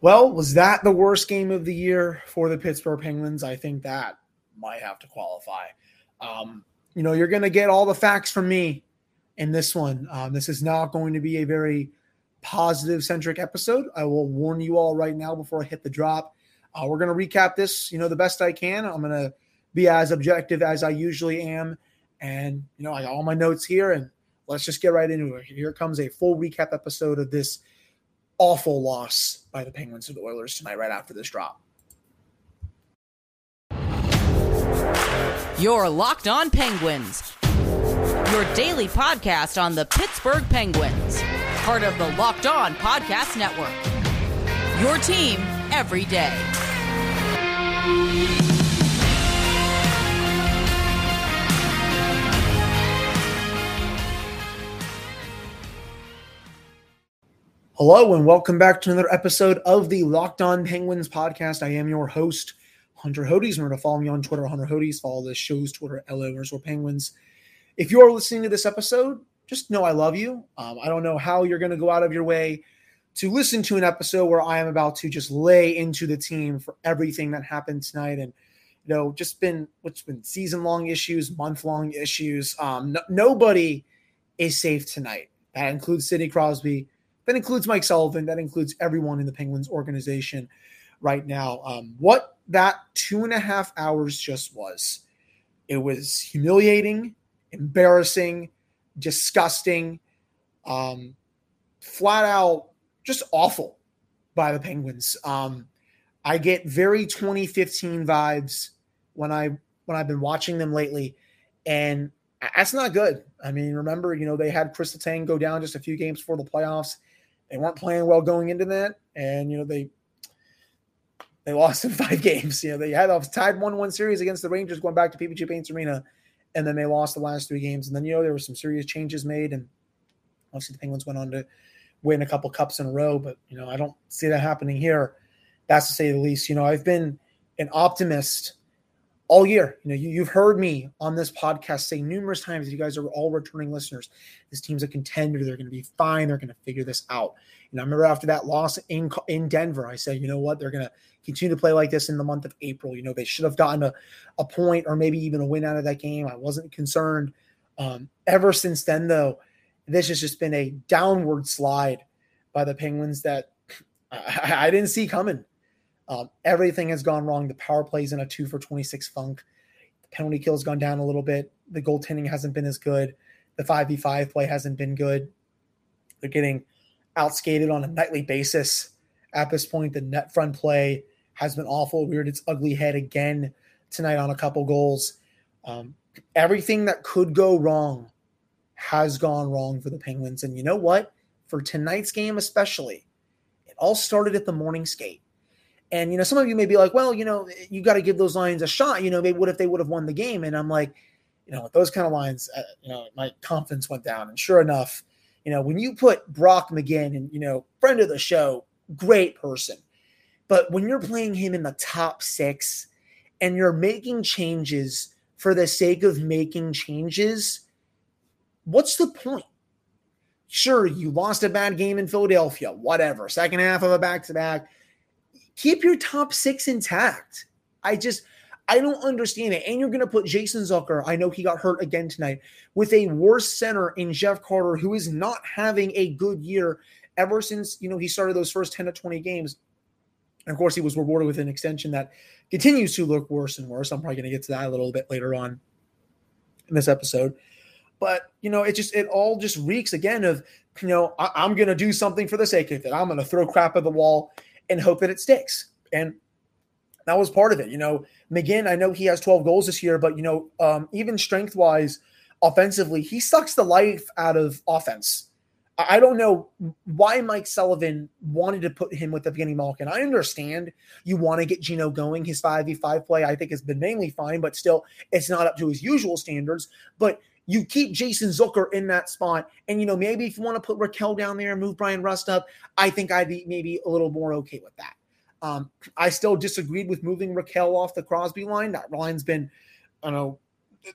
Well, was that the worst game of the year for the Pittsburgh Penguins? I think that might have to qualify. Um, you know, you're going to get all the facts from me in this one. Um, this is not going to be a very positive centric episode. I will warn you all right now before I hit the drop. Uh, we're going to recap this, you know, the best I can. I'm going to be as objective as I usually am. And, you know, I got all my notes here and let's just get right into it. Here comes a full recap episode of this awful loss by the Penguins to the Oilers tonight, right after this drop. Your Locked On Penguins, your daily podcast on the Pittsburgh Penguins, part of the Locked On Podcast Network. Your team every day. Hello and welcome back to another episode of the Locked On Penguins podcast. I am your host, Hunter Hodes. Remember to follow me on Twitter, Hunter Hodes. Follow the show's Twitter, LO underscore Penguins. If you are listening to this episode, just know I love you. Um, I don't know how you're going to go out of your way to listen to an episode where I am about to just lay into the team for everything that happened tonight and you know just been what's been season long issues, month long issues. Um, no, nobody is safe tonight. That includes Sidney Crosby that includes Mike Sullivan. That includes everyone in the Penguins organization right now. Um, what that two and a half hours just was, it was humiliating, embarrassing, disgusting, um, flat out just awful by the Penguins. Um, I get very 2015 vibes when I when I've been watching them lately, and that's not good. I mean, remember, you know, they had Chris Letang go down just a few games before the playoffs. They weren't playing well going into that, and you know they they lost in five games. You know they had a tied one-one series against the Rangers going back to PPG Paints Arena, and then they lost the last three games. And then you know there were some serious changes made, and obviously the Penguins went on to win a couple cups in a row. But you know I don't see that happening here. That's to say the least. You know I've been an optimist all year. You know, you, have heard me on this podcast say numerous times, you guys are all returning listeners. This team's a contender. They're going to be fine. They're going to figure this out. And I remember after that loss in in Denver, I said, you know what? They're going to continue to play like this in the month of April. You know, they should have gotten a, a point or maybe even a win out of that game. I wasn't concerned. Um, ever since then, though, this has just been a downward slide by the Penguins that I, I didn't see coming. Um, everything has gone wrong. The power plays in a two for 26 funk. The penalty kill has gone down a little bit. The goaltending hasn't been as good. The 5v5 play hasn't been good. They're getting outskated on a nightly basis. At this point, the net front play has been awful. Reared its ugly head again tonight on a couple goals. Um, everything that could go wrong has gone wrong for the Penguins. And you know what? For tonight's game, especially, it all started at the morning skate. And you know, some of you may be like, well, you know, you got to give those lines a shot. You know, maybe what if they would have won the game? And I'm like, you know, those kind of lines, uh, you know, my confidence went down. And sure enough, you know, when you put Brock McGinn and you know, friend of the show, great person, but when you're playing him in the top six and you're making changes for the sake of making changes, what's the point? Sure, you lost a bad game in Philadelphia, whatever. Second half of a back to back keep your top six intact. I just I don't understand it. And you're going to put Jason Zucker, I know he got hurt again tonight, with a worse center in Jeff Carter, who is not having a good year ever since, you know, he started those first 10 to 20 games. And of course, he was rewarded with an extension that continues to look worse and worse. I'm probably going to get to that a little bit later on in this episode. But, you know, it just, it all just reeks again of, you know, I, am going to do something for the sake of it. I'm going to throw crap at the wall and hope that it sticks. And that was part of it. You know, McGinn, I know he has 12 goals this year, but, you know, um, even strength wise, offensively, he sucks the life out of offense. I don't know why Mike Sullivan wanted to put him with Evgeny Malkin. I understand you want to get Gino going. His 5v5 play, I think, has been mainly fine, but still, it's not up to his usual standards. But you keep Jason Zucker in that spot. And, you know, maybe if you want to put Rakell down there and move Bryan Rust up, I think I'd be maybe a little more okay with that. Um, I still disagreed with moving Rakell off the Crosby line. That line's been, I don't know,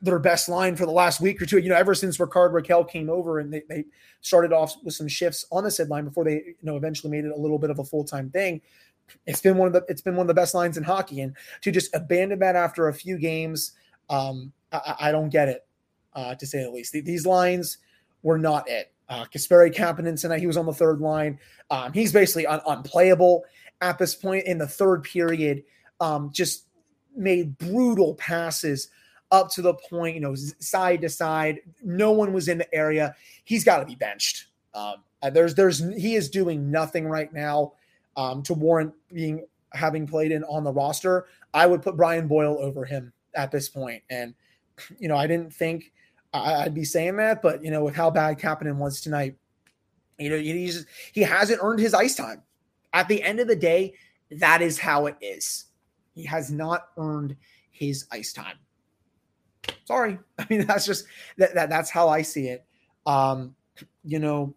their best line for the last week or two. You know, ever since Rickard Rakell came over and they, they started off with some shifts on the said line before they, you know, eventually made it a little bit of a full time thing. it's been one of the it's been one of the best lines in hockey, and to just abandon that after a few games, um, I, I don't get it, uh, to say the least. These lines were not it. Uh, Kasperi Kapanen tonight, he was on the third line. Um, he's basically un- unplayable at this point in the third period. Um, just made brutal passes up to the point, you know, side to side. No one was in the area. He's got to be benched. Um, uh, there's, there's, he is doing nothing right now um, to warrant being having played in on the roster. I would put Brian Boyle over him at this point. And you know, I didn't think I'd be saying that, but you know, with how bad Kapanen was tonight, you know, he's he hasn't earned his ice time. At the end of the day, that is how it is. He has not earned his ice time. Sorry, I mean that's just that, that that's how I see it. Um, you know,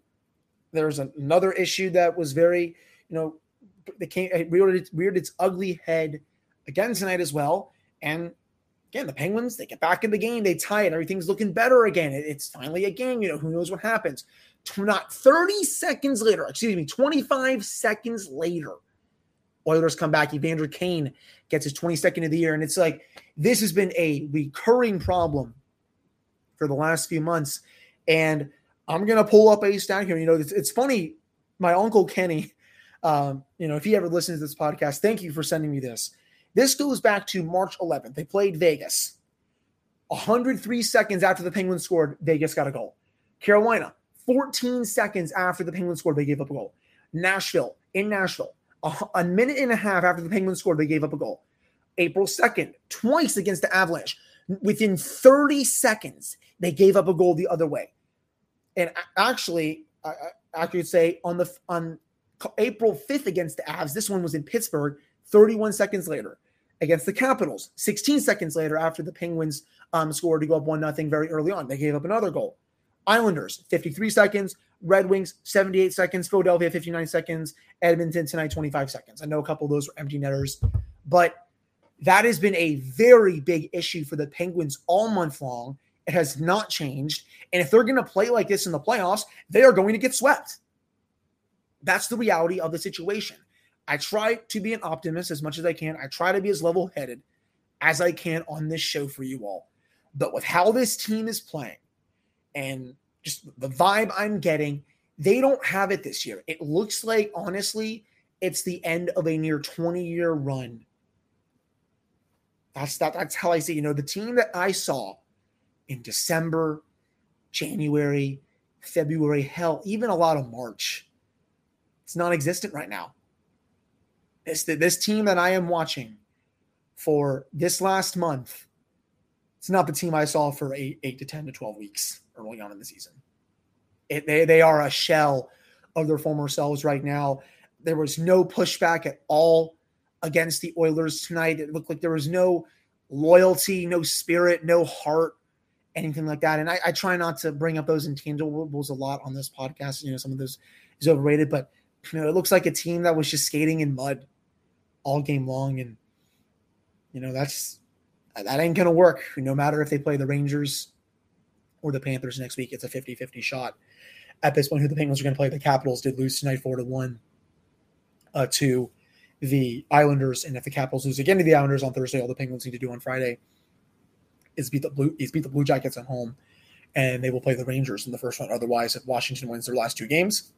there's another issue that was very, you know, they came reared its, reared its ugly head again tonight as well, and again, the Penguins, they get back in the game, they tie it, everything's looking better again. It's finally a game, you know, who knows what happens. Not 30 seconds later, excuse me, 25 seconds later, Oilers come back. Evander Kane gets his 22nd of the year. And it's like, this has been a recurring problem for the last few months. And I'm going to pull up a stat here. You know, it's, it's funny. My uncle Kenny, um, you know, if he ever listens to this podcast, thank you for sending me this. This goes back to March 11th. They played Vegas. 103 seconds after the Penguins scored, Vegas got a goal. Carolina, 14 seconds after the Penguins scored, they gave up a goal. Nashville, in Nashville, a, minute and a half after the Penguins scored, they gave up a goal. April 2nd, twice against the Avalanche. Within 30 seconds, they gave up a goal the other way. And actually, I, I could say on the on April 5th against the Avs, this one was in Pittsburgh, 31 seconds later against the Capitals. 16 seconds later, after the Penguins um, scored to go up 1 0 very early on, they gave up another goal. Islanders, 53 seconds. Red Wings, 78 seconds. Philadelphia, 59 seconds. Edmonton tonight, 25 seconds. I know a couple of those were empty netters, but that has been a very big issue for the Penguins all month long. It has not changed. And if they're going to play like this in the playoffs, they are going to get swept. That's the reality of the situation. I try to be an optimist as much as I can. I try to be as level headed as I can on this show for you all. But with how this team is playing and just the vibe I'm getting, they don't have it this year. It looks like, honestly, it's the end of a near 20 year run. That's that, that's how I see. You know, the team that I saw in December, January, February, hell, even a lot of March, it's non-existent right now. This this team that I am watching for this last month, it's not the team I saw for eight eight to ten to twelve weeks early on in the season. It, they they are a shell of their former selves right now. There was no pushback at all against the Oilers tonight. It looked like there was no loyalty, no spirit, no heart, anything like that. And I, I try not to bring up those intangibles a lot on this podcast. You know, some of those is overrated, but you know, it looks like a team that was just skating in mud all game long. And, you know, that's that ain't going to work. No matter if they play the Rangers or the Panthers next week, it's a 50 50 shot. At this point, who the Penguins are going to play, the Capitals did lose tonight 4 to 1 uh, to the Islanders. And if the Capitals lose again to the Islanders on Thursday, all the Penguins need to do on Friday is beat the Blue is beat the Blue Jackets at home, and they will play the Rangers in the first one. Otherwise, if Washington wins their last two games,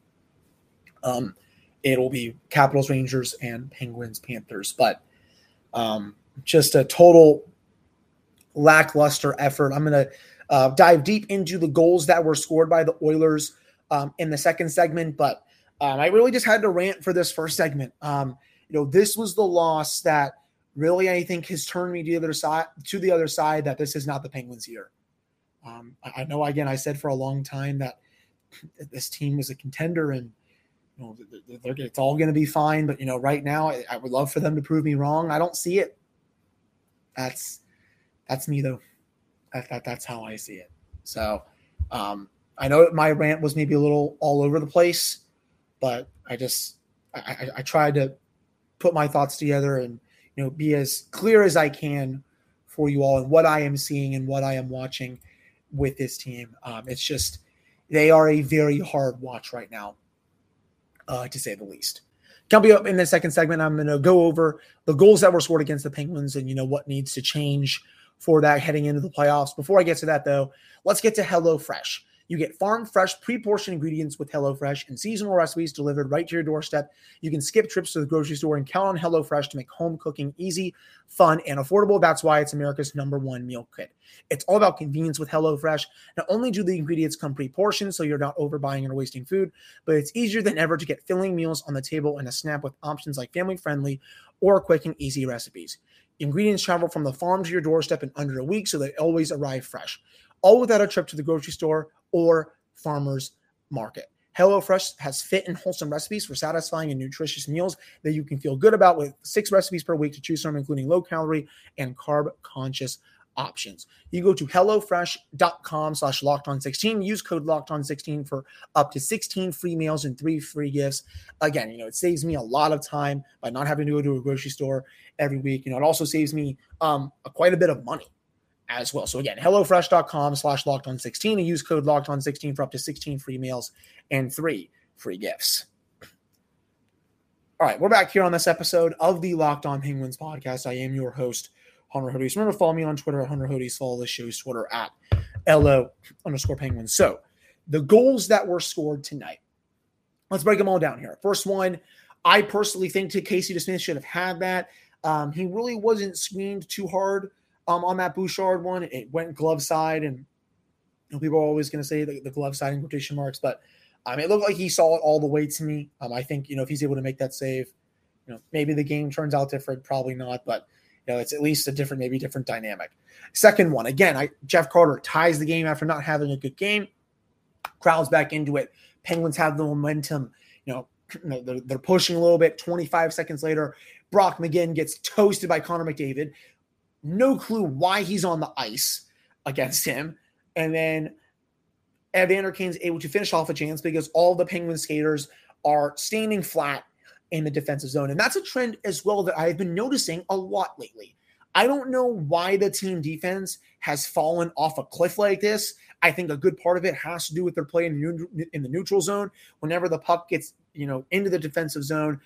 um, it'll be Capitals, Rangers, and Penguins, Panthers. But um, just a total lackluster effort. I'm going to uh, dive deep into the goals that were scored by the Oilers um, in the second segment, but um, I really just had to rant for this first segment. Um, you know, this was the loss that really I think has turned me to the other side. To the other side, that this is not the Penguins' year. Um, I, I know again I said for a long time that this team was a contender and it's all going to be fine. But you know, right now, I, I, would love for them to prove me wrong. I don't see it. That's that's me though. That, that that's how I see it. So um, I know my rant was maybe a little all over the place, but I just I, I, I tried to put my thoughts together and you know be as clear as I can for you all and what I am seeing and what I am watching with this team. Um, it's just they are a very hard watch right now uh, to say the least. Coming up in the second segment, I'm going to go over the goals that were scored against the Penguins and you know what needs to change for that heading into the playoffs. Before I get to that, though, let's get to HelloFresh. You get farm fresh, pre portioned ingredients with HelloFresh and seasonal recipes delivered right to your doorstep. You can skip trips to the grocery store and count on HelloFresh to make home cooking easy, fun, and affordable. That's why it's America's number one meal kit. It's all about convenience with HelloFresh. Not only do the ingredients come pre portioned, so you're not overbuying or wasting food, but it's easier than ever to get filling meals on the table in a snap with options like family friendly or quick and easy recipes. Ingredients travel from the farm to your doorstep in under a week, so they always arrive fresh, all without a trip to the grocery store or farmers market. HelloFresh has fit and wholesome recipes for satisfying and nutritious meals that you can feel good about with six recipes per week to choose from, including low calorie and carb conscious options. You go to HelloFresh.com slash locked on 16. Use code locked on 16 for up to 16 free meals and three free gifts. Again, you know, it saves me a lot of time by not having to go to a grocery store every week. You know, it also saves me um, quite a bit of money as well. So again, HelloFresh.com slash locked on 16 and use code locked on 16 for up to 16 free meals and three free gifts. All right, we're back here on this episode of the Locked On Penguins podcast. I am your host, Hunter Hodes. Remember, follow me on Twitter at Hunter Hodes. Follow the show's Twitter at LO underscore Penguins. So, the goals that were scored tonight, let's break them all down here. First one, I personally think to Casey DeSmith should have had that. Um, he really wasn't screened too hard um, on that Bouchard one. It went glove side, and you know, people are always going to say the, the, glove side in quotation marks, but um, it looked like he saw it all the way to me. Um, I think you know if he's able to make that save, you know maybe the game turns out different, probably not, but you know, it's at least a different, maybe different dynamic. Second one, again, I Jeff Carter ties the game after not having a good game. Crowds back into it. Penguins have the momentum. You know, they're, they're pushing a little bit. 25 seconds later, Brock McGinn gets toasted by Connor McDavid. No clue why he's on the ice against him. And then Evander Kane's able to finish off a chance because all the Penguin skaters are standing flat in the defensive zone. And that's a trend as well that I've been noticing a lot lately. I don't know why the team defense has fallen off a cliff like this. I think a good part of it has to do with their play in, in the neutral zone. Whenever the puck gets, you know, into the defensive zone,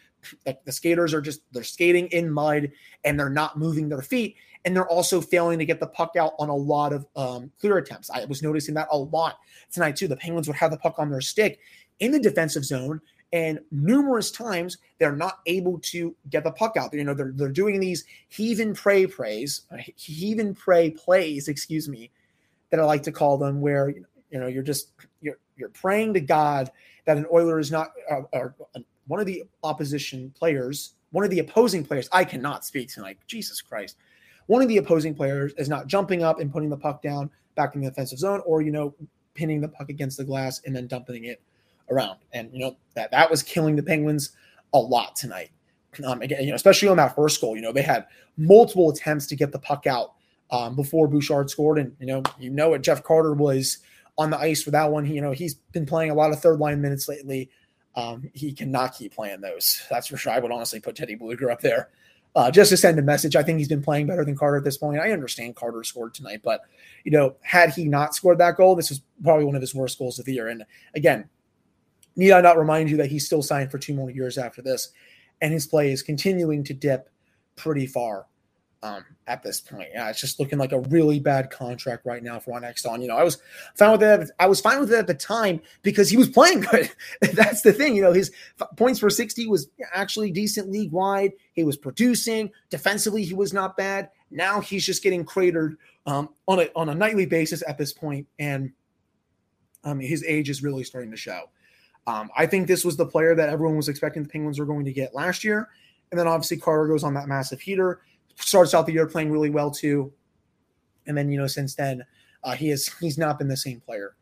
the skaters are just they're skating in mud and they're not moving their feet, and they're also failing to get the puck out on a lot of um, clear attempts. I was noticing that a lot tonight too. The Penguins would have the puck on their stick in the defensive zone, and numerous times they're not able to get the puck out. You know, they're, they're doing these heave and pray prays, heave and pray plays, excuse me, that I like to call them, where you know you're just you're you're praying to God that an Oiler is not uh, or one of the opposition players, one of the opposing players. I cannot speak tonight. Jesus Christ, one of the opposing players is not jumping up and putting the puck down back in the offensive zone, or you know, pinning the puck against the glass and then dumping it around. And you know that that was killing the Penguins a lot tonight. Um, again, you know, especially on that first goal, you know, they had multiple attempts to get the puck out um, before Bouchard scored, and you know, you know what Jeff Carter was on the ice for that one. He, you know, he's been playing a lot of third line minutes lately. Um, he cannot keep playing those. That's for sure. I would honestly put Teddy Blueger up there uh, just to send a message. I think he's been playing better than Carter at this point. I understand Carter scored tonight, but you know, had he not scored that goal, this was probably one of his worst goals of the year. And again, Need I not remind you that he's still signed for two more years after this, and his play is continuing to dip pretty far um, at this point. Yeah, it's just looking like a really bad contract right now for Ron Hextall. You know, I was fine with it. I was fine with it at the time because he was playing good. That's the thing. You know, his points per 60 was actually decent league wide. He was producing defensively. He was not bad. Now he's just getting cratered um, on a on a nightly basis at this point, and um, his age is really starting to show. Um, I think this was the player that everyone was expecting the Penguins were going to get last year. And then obviously Carter goes on that massive heater, starts out the year playing really well too. And then, you know, since then, uh, he has he's not been the same player.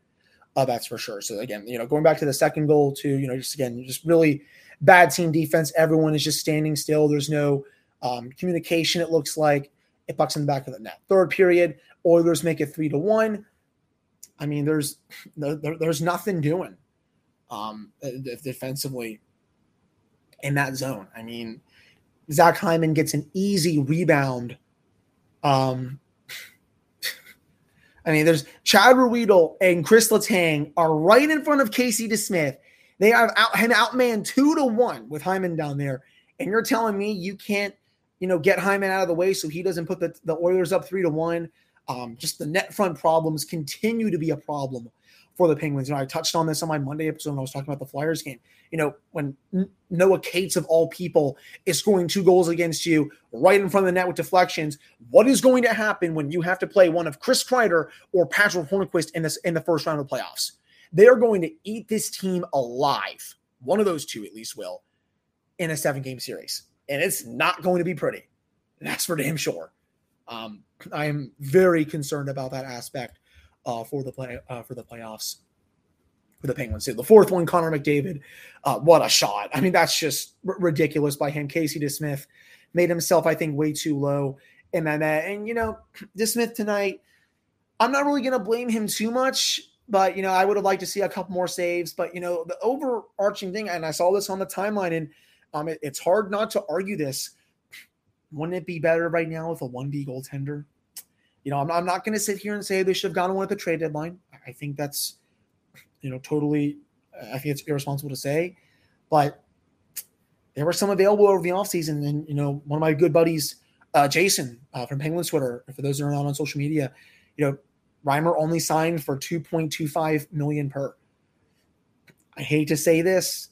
Uh, that's for sure. So again, you know, going back to the second goal too, you know, just again, just really bad team defense. Everyone is just standing still. There's no um, communication. It looks like it bucks in the back of the net. Third period, Oilers make it three to one. I mean, there's there, there's nothing doing um, uh, defensively in that zone. I mean, Zach Hyman gets an easy rebound. Um, I mean, there's Chad Ruhwedel and Chris Letang are right in front of Casey DeSmith. They have out, him outman two to one with Hyman down there, and you're telling me you can't, you know, get Hyman out of the way so he doesn't put the, the Oilers up three to one. Um, just the net front problems continue to be a problem for the Penguins. You know, I touched on this on my Monday episode when I was talking about the Flyers game. You know, when Noah Cates of all people is scoring two goals against you right in front of the net with deflections, what is going to happen when you have to play one of Chris Kreider or Patrick Hornqvist in this in the first round of the playoffs? They are going to eat this team alive. One of those two at least will in a seven game series. And it's not going to be pretty. That's for damn sure. Um, I am very concerned about that aspect uh, for the play uh, for the playoffs for the Penguins. Too. The fourth one, Connor McDavid, uh, what a shot! I mean, that's just r- ridiculous by him. Casey DeSmith made himself, I think, way too low in that net. And you know, DeSmith tonight, I'm not really going to blame him too much. But you know, I would have liked to see a couple more saves. But you know, the overarching thing, and I saw this on the timeline, and um, it, it's hard not to argue this. Wouldn't it be better right now with a one B goaltender? You know, I'm, I'm not going to sit here and say they should have gone one at the trade deadline. I think that's, you know, totally, I think it's irresponsible to say. But there were some available over the offseason. And, you know, one of my good buddies, uh, Jason uh, from Penguins Twitter, for those that are not on social media, you know, Reimer only signed for 2.25 million per. I hate to say this.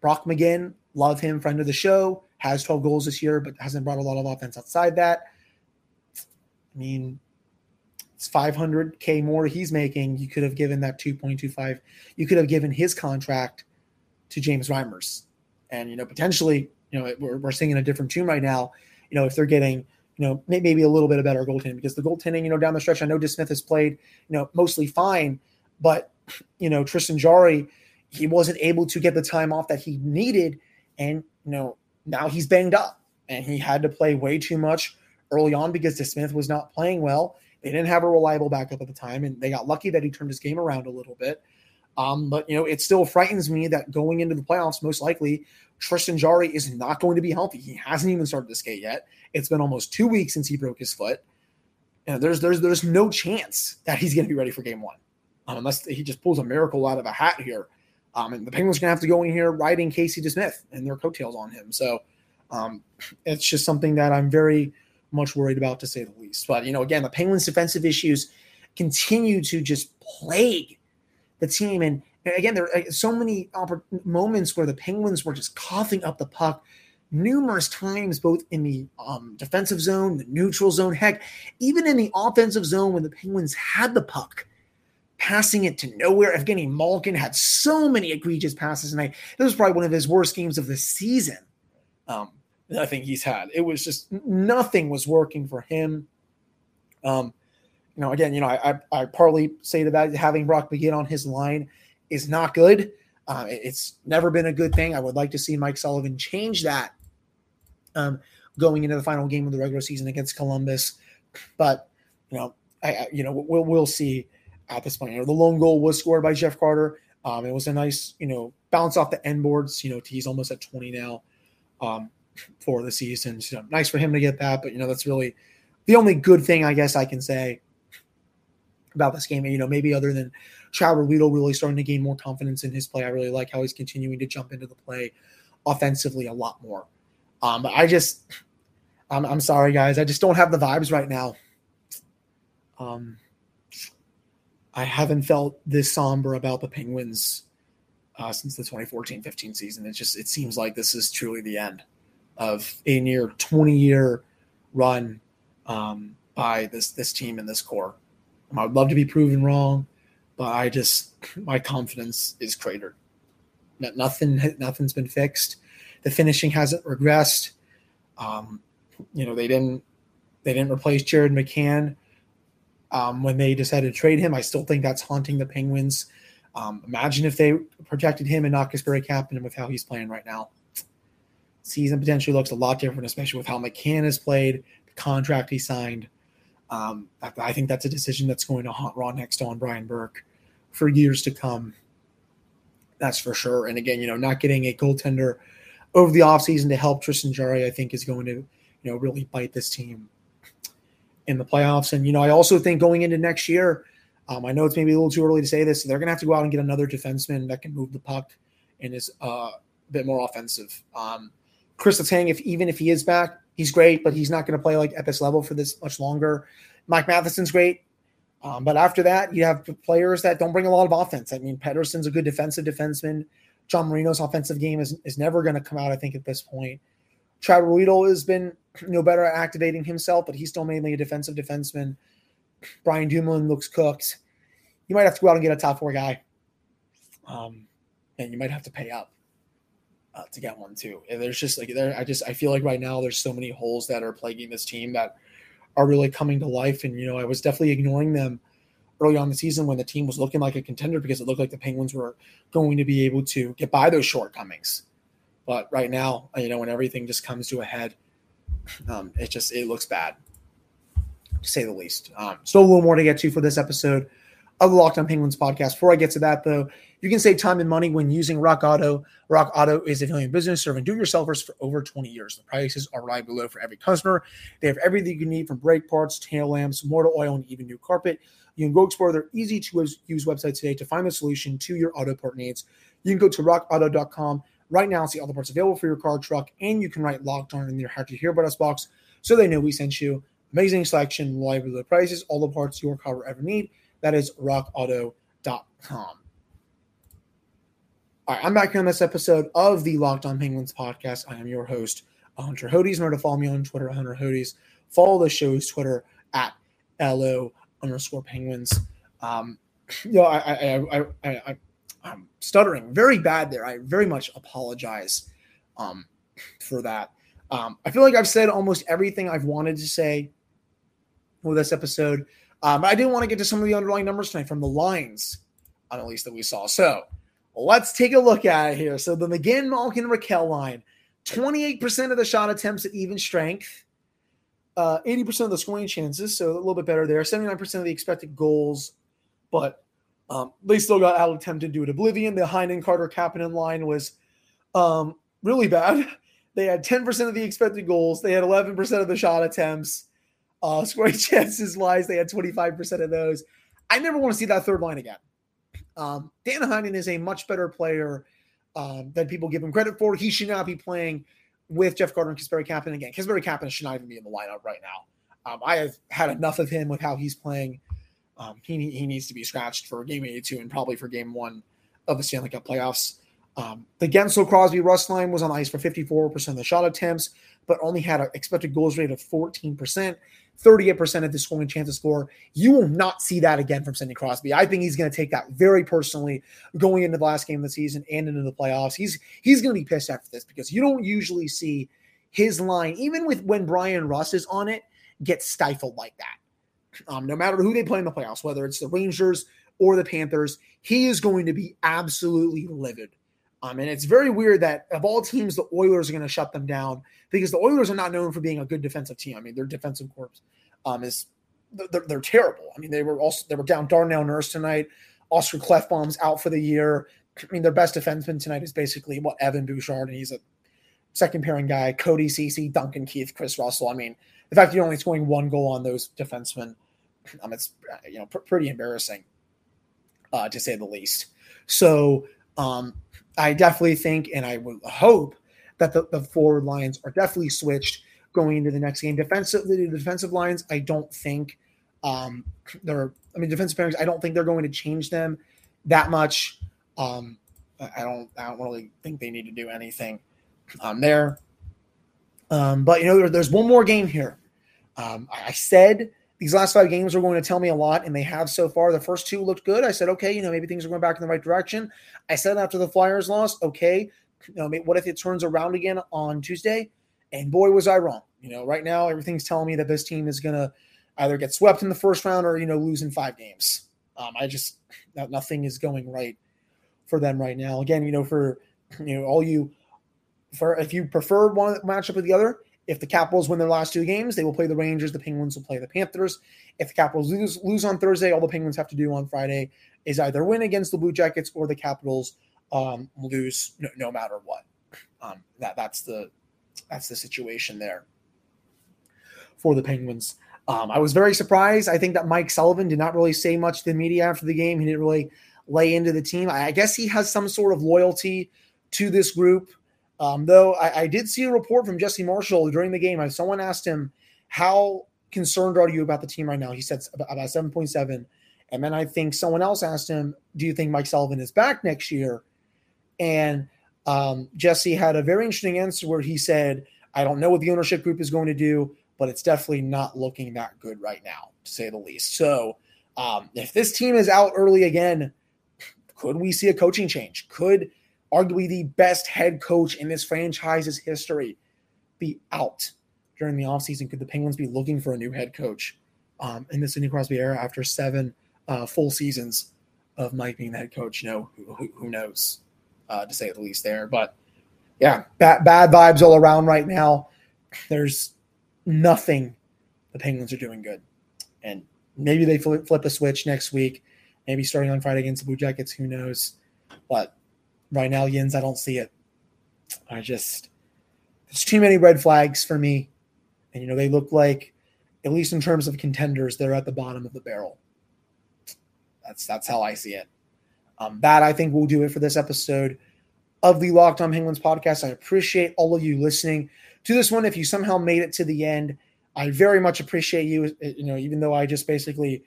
Brock McGinn, love him, friend of the show, has 12 goals this year, but hasn't brought a lot of offense outside that. I mean, it's 500k more he's making. You could have given that 2.25. You could have given his contract to James Reimers, and you know potentially, you know, we're, we're singing a different tune right now. You know, if they're getting, you know, maybe a little bit of better goaltending because the goaltending, you know, down the stretch, I know DeSmith has played, you know, mostly fine, but you know, Tristan Jarry, he wasn't able to get the time off that he needed, and you know, now he's banged up and he had to play way too much early on because DeSmith was not playing well. They didn't have a reliable backup at the time, and they got lucky that he turned his game around a little bit. Um, but you know, it still frightens me that going into the playoffs, most likely Tristan Jarry is not going to be healthy. He hasn't even started to skate yet. It's been almost two weeks since he broke his foot. Know, there's there's there's no chance that he's going to be ready for game one, um, unless he just pulls a miracle out of a hat here. Um, and the Penguins are going to have to go in here riding Casey DeSmith and their coattails on him. So um, it's just something that I'm very much worried about to say the least. But you know, again, the Penguins' defensive issues continue to just plague the team. And again, there are so many moments where the Penguins were just coughing up the puck numerous times, both in the um, defensive zone, the neutral zone, heck, even in the offensive zone when the Penguins had the puck. Passing it to nowhere. Evgeny Malkin had so many egregious passes tonight. This was probably one of his worst games of the season. Um, I think he's had. It was just nothing was working for him. Um, you know, again, you know, I, I, I partly say to that having Brock McGinn on his line is not good. Uh, it's never been a good thing. I would like to see Mike Sullivan change that um, going into the final game of the regular season against Columbus. But you know, I, I you know we'll we'll see at this point. You know, the lone goal was scored by Jeff Carter. Um, it was a nice you know bounce off the end boards. You know, he's almost at twenty now. Um, for the season. So nice for him to get that, but you know that's really the only good thing I guess I can say about this game. You know, maybe other than Chad Ruhwedel really starting to gain more confidence in his play. I really like how he's continuing to jump into the play offensively a lot more. Um, but I just, I'm, I'm sorry guys, I just don't have the vibes right now. Um, I haven't felt this somber about the Penguins uh, since the 2014-15 season. It just it seems like this is truly the end of a near 20 year run um, by this this team and this core. I would love to be proven wrong, but I just my confidence is cratered. Nothing nothing's been fixed. The finishing hasn't regressed. Um, you know they didn't they didn't replace Jared McCann um, when they decided to trade him. I still think that's haunting the Penguins. Um, imagine if they protected him and not Kasperi Kapanen with how he's playing right now season potentially looks a lot different, especially with how McCann has played, the contract he signed. Um, I, I, think that's a decision that's going to haunt Ron Hextall and Brian Burke for years to come. That's for sure. And again, you know, not getting a goaltender over the offseason to help Tristan Jarry, I think, is going to, you know, really bite this team in the playoffs. And, you know, I also think going into next year, um, I know it's maybe a little too early to say this, so they're going to have to go out and get another defenseman that can move the puck and is uh, a bit more offensive. Um, Chris Letang, if even if he is back, he's great, but he's not going to play like at this level for this much longer. Mike Matheson's great. Um, but after that, you have players that don't bring a lot of offense. I mean, Pettersson's a good defensive defenseman. John Marino's offensive game is, is never going to come out, I think, at this point. Chad Ruhwedel has been you know better at activating himself, but he's still mainly a defensive defenseman. Brian Dumoulin looks cooked. You might have to go out and get a top four guy, um, and you might have to pay up uh, to get one too. And there's just like there, I just I feel like right now there's so many holes that are plaguing this team that are really coming to life. And you know, I was definitely ignoring them early on the season when the team was looking like a contender because it looked like the Penguins were going to be able to get by those shortcomings. But right now, you know, when everything just comes to a head, um, it just it looks bad, to say the least. Um, still a little more to get to for this episode of the Locked On Penguins podcast. Before I get to that, though, you can save time and money when using Rock Auto. Rock Auto is a family business serving do-it-yourselfers for over 20 years. The prices are reliably low for every customer. They have everything you need from brake parts, tail lamps, motor oil, and even new carpet. You can go explore their easy-to-use website today to find the solution to your auto part needs. You can go to rockauto.com right now and see all the parts available for your car, truck, and you can write Locked On in their How to Hear About Us box so they know we sent you. Amazing selection, reliably low prices, all the parts your car will ever need. That is rockauto.com. All right, I'm back here on this episode of the Locked On Penguins podcast. I am your host, Hunter Hodes. Remember to follow me on Twitter, Hunter Hodes. Follow the show's Twitter at LO underscore Penguins. Um, you know, I, I, I, I, am stuttering very bad there. I very much apologize um, for that. Um, I feel like I've said almost everything I've wanted to say with this episode. Um, I did want to get to some of the underlying numbers tonight from the lines, on at least that we saw. So let's take a look at it here. So the McGinn, Malkin, Rakell line, 28% of the shot attempts at even strength, uh, 80% of the scoring chances, so a little bit better there. 79% of the expected goals, but um, they still got out attempted due to oblivion. The Heinen, Carter, Kapanen line was um, really bad. They had 10% of the expected goals. They had 11% of the shot attempts. Uh, scoring chances lies, they had 25% of those. I never want to see that third line again. Um, Dan Heinen is a much better player um, than people give him credit for. He should not be playing with Jeff Carter and Kasperi Kapanen again. Kasperi Kapanen should not even be in the lineup right now. Um, I have had enough of him with how he's playing. Um, he, he needs to be scratched for game 82 and probably for game one of the Stanley Cup playoffs. Um, the Guentzel Crosby Rust line was on ice for 54% of the shot attempts, but only had an expected goals rate of 14%. 38% of the scoring chance to score. You will not see that again from Sidney Crosby. I think he's going to take that very personally going into the last game of the season and into the playoffs. He's he's going to be pissed after this because you don't usually see his line, even with when Bryan Rust is on it, get stifled like that. Um, no matter who they play in the playoffs, whether it's the Rangers or the Panthers, he is going to be absolutely livid. Um, and it's very weird that of all teams, the Oilers are going to shut them down because the Oilers are not known for being a good defensive team. I mean, their defensive corps um, is they're, they're, terrible. I mean, they were also they were down Darnell Nurse tonight. Oscar Klefbom's out for the year. I mean, their best defenseman tonight is basically what Evan Bouchard, and he's a second pairing guy. Cody Ceci, Duncan Keith, Kris Russell. I mean, the fact you're only scoring one goal on those defensemen, um, it's you know pr- pretty embarrassing, uh, to say the least. So um, I definitely think, and I would hope that the, the forward lines are definitely switched going into the next game. Defensively, the defensive lines, I don't think um, they're. I mean, defensive pairings, I don't think they're going to change them that much. Um, I don't. I don't really think they need to do anything um, there. Um, but you know, there, there's one more game here. Um, I said these last five games are going to tell me a lot, and they have so far. The first two looked good. I said, okay, you know, maybe things are going back in the right direction. I said after the Flyers lost, okay, you know, what if it turns around again on Tuesday? And boy, was I wrong. You know, right now everything's telling me that this team is going to either get swept in the first round or you know lose in five games. Um, I just nothing is going right for them right now. Again, you know, for you know all you for if you prefer one matchup or the other, if the Capitals win their last two games, they will play the Rangers. The Penguins will play the Panthers. If the Capitals lose, lose on Thursday, all the Penguins have to do on Friday is either win against the Blue Jackets or the Capitals um, lose no, no, matter what. Um, that that's the that's the situation there for the Penguins. Um, I was very surprised. I think that Mike Sullivan did not really say much to the media after the game. He didn't really lay into the team. I, I guess he has some sort of loyalty to this group. Um, though I, I, did see a report from Jesse Marshall during the game. Someone asked him, How concerned are you about the team right now? He said about 7.7. And then I think someone else asked him, Do you think Mike Sullivan is back next year? And um, Jesse had a very interesting answer where he said, I don't know what the ownership group is going to do, but it's definitely not looking that good right now, to say the least. So um, if this team is out early again, could we see a coaching change? Could arguably the best head coach in this franchise's history be out during the offseason? Could the Penguins be looking for a new head coach um, in the Sidney Crosby era after seven uh, full seasons of Mike being the head coach? You know, who, who, knows, uh, to say the least there. But yeah, bad, bad vibes all around right now. There's nothing the Penguins are doing good. And maybe they flip, flip a switch next week, maybe starting on Friday against the Blue Jackets. Who knows? But right now, Yins, I don't see it. I just, there's too many red flags for me. And, you know, they look like, at least in terms of contenders, they're at the bottom of the barrel. That's that's how I see it. Um, that I think will do it for this episode of the Locked On Penguins podcast. I appreciate all of you listening to this one. If you somehow made it to the end, I very much appreciate you. You know, even though I just basically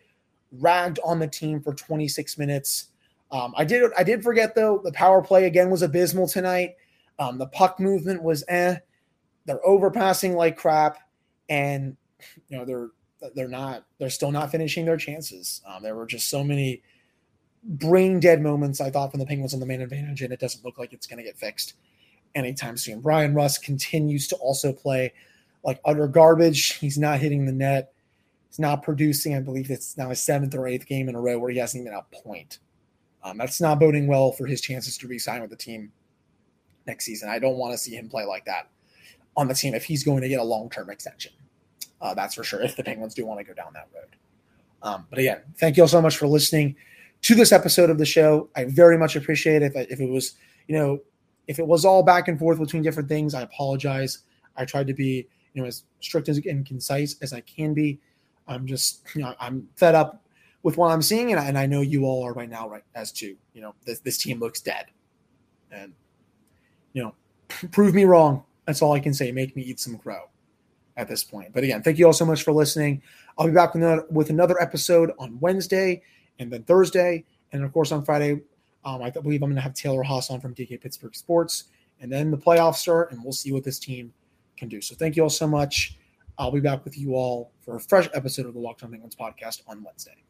ragged on the team for 26 minutes. Um, I did I did forget though the power play again was abysmal tonight. Um, the puck movement was eh. They're overpassing like crap, and you know they're they're not they're still not finishing their chances. Um, there were just so many brain dead moments I thought from the Penguins on the main advantage, and it doesn't look like it's going to get fixed anytime soon. Bryan Rust continues to also play like utter garbage. He's not hitting the net. He's not producing. I believe it's now his seventh or eighth game in a row where he hasn't even a point. Um, that's not boding well for his chances to re-sign with the team next season. I don't want to see him play like that on the team if he's going to get a long-term extension. Uh, that's for sure. If the Penguins do want to go down that road. Um, but again, thank you all so much for listening to this episode of the show. I very much appreciate it. If, if it was, you know, if it was all back and forth between different things, I apologize. I tried to be, you know, as strict as and concise as I can be. I'm just, you know, I'm fed up with what I'm seeing, and I, and I know you all are right now, right as to, you know, this this team looks dead, and you know, prove me wrong. That's all I can say. Make me eat some crow at this point. But again, thank you all so much for listening. I'll be back with another, with another episode on Wednesday and then Thursday, and of course on Friday. Um, I believe I'm going to have Taylor Haase on from DK Pittsburgh Sports, and then the playoffs start, and we'll see what this team can do. So thank you all so much. I'll be back with you all for a fresh episode of the Locked On Penguins podcast on Wednesday.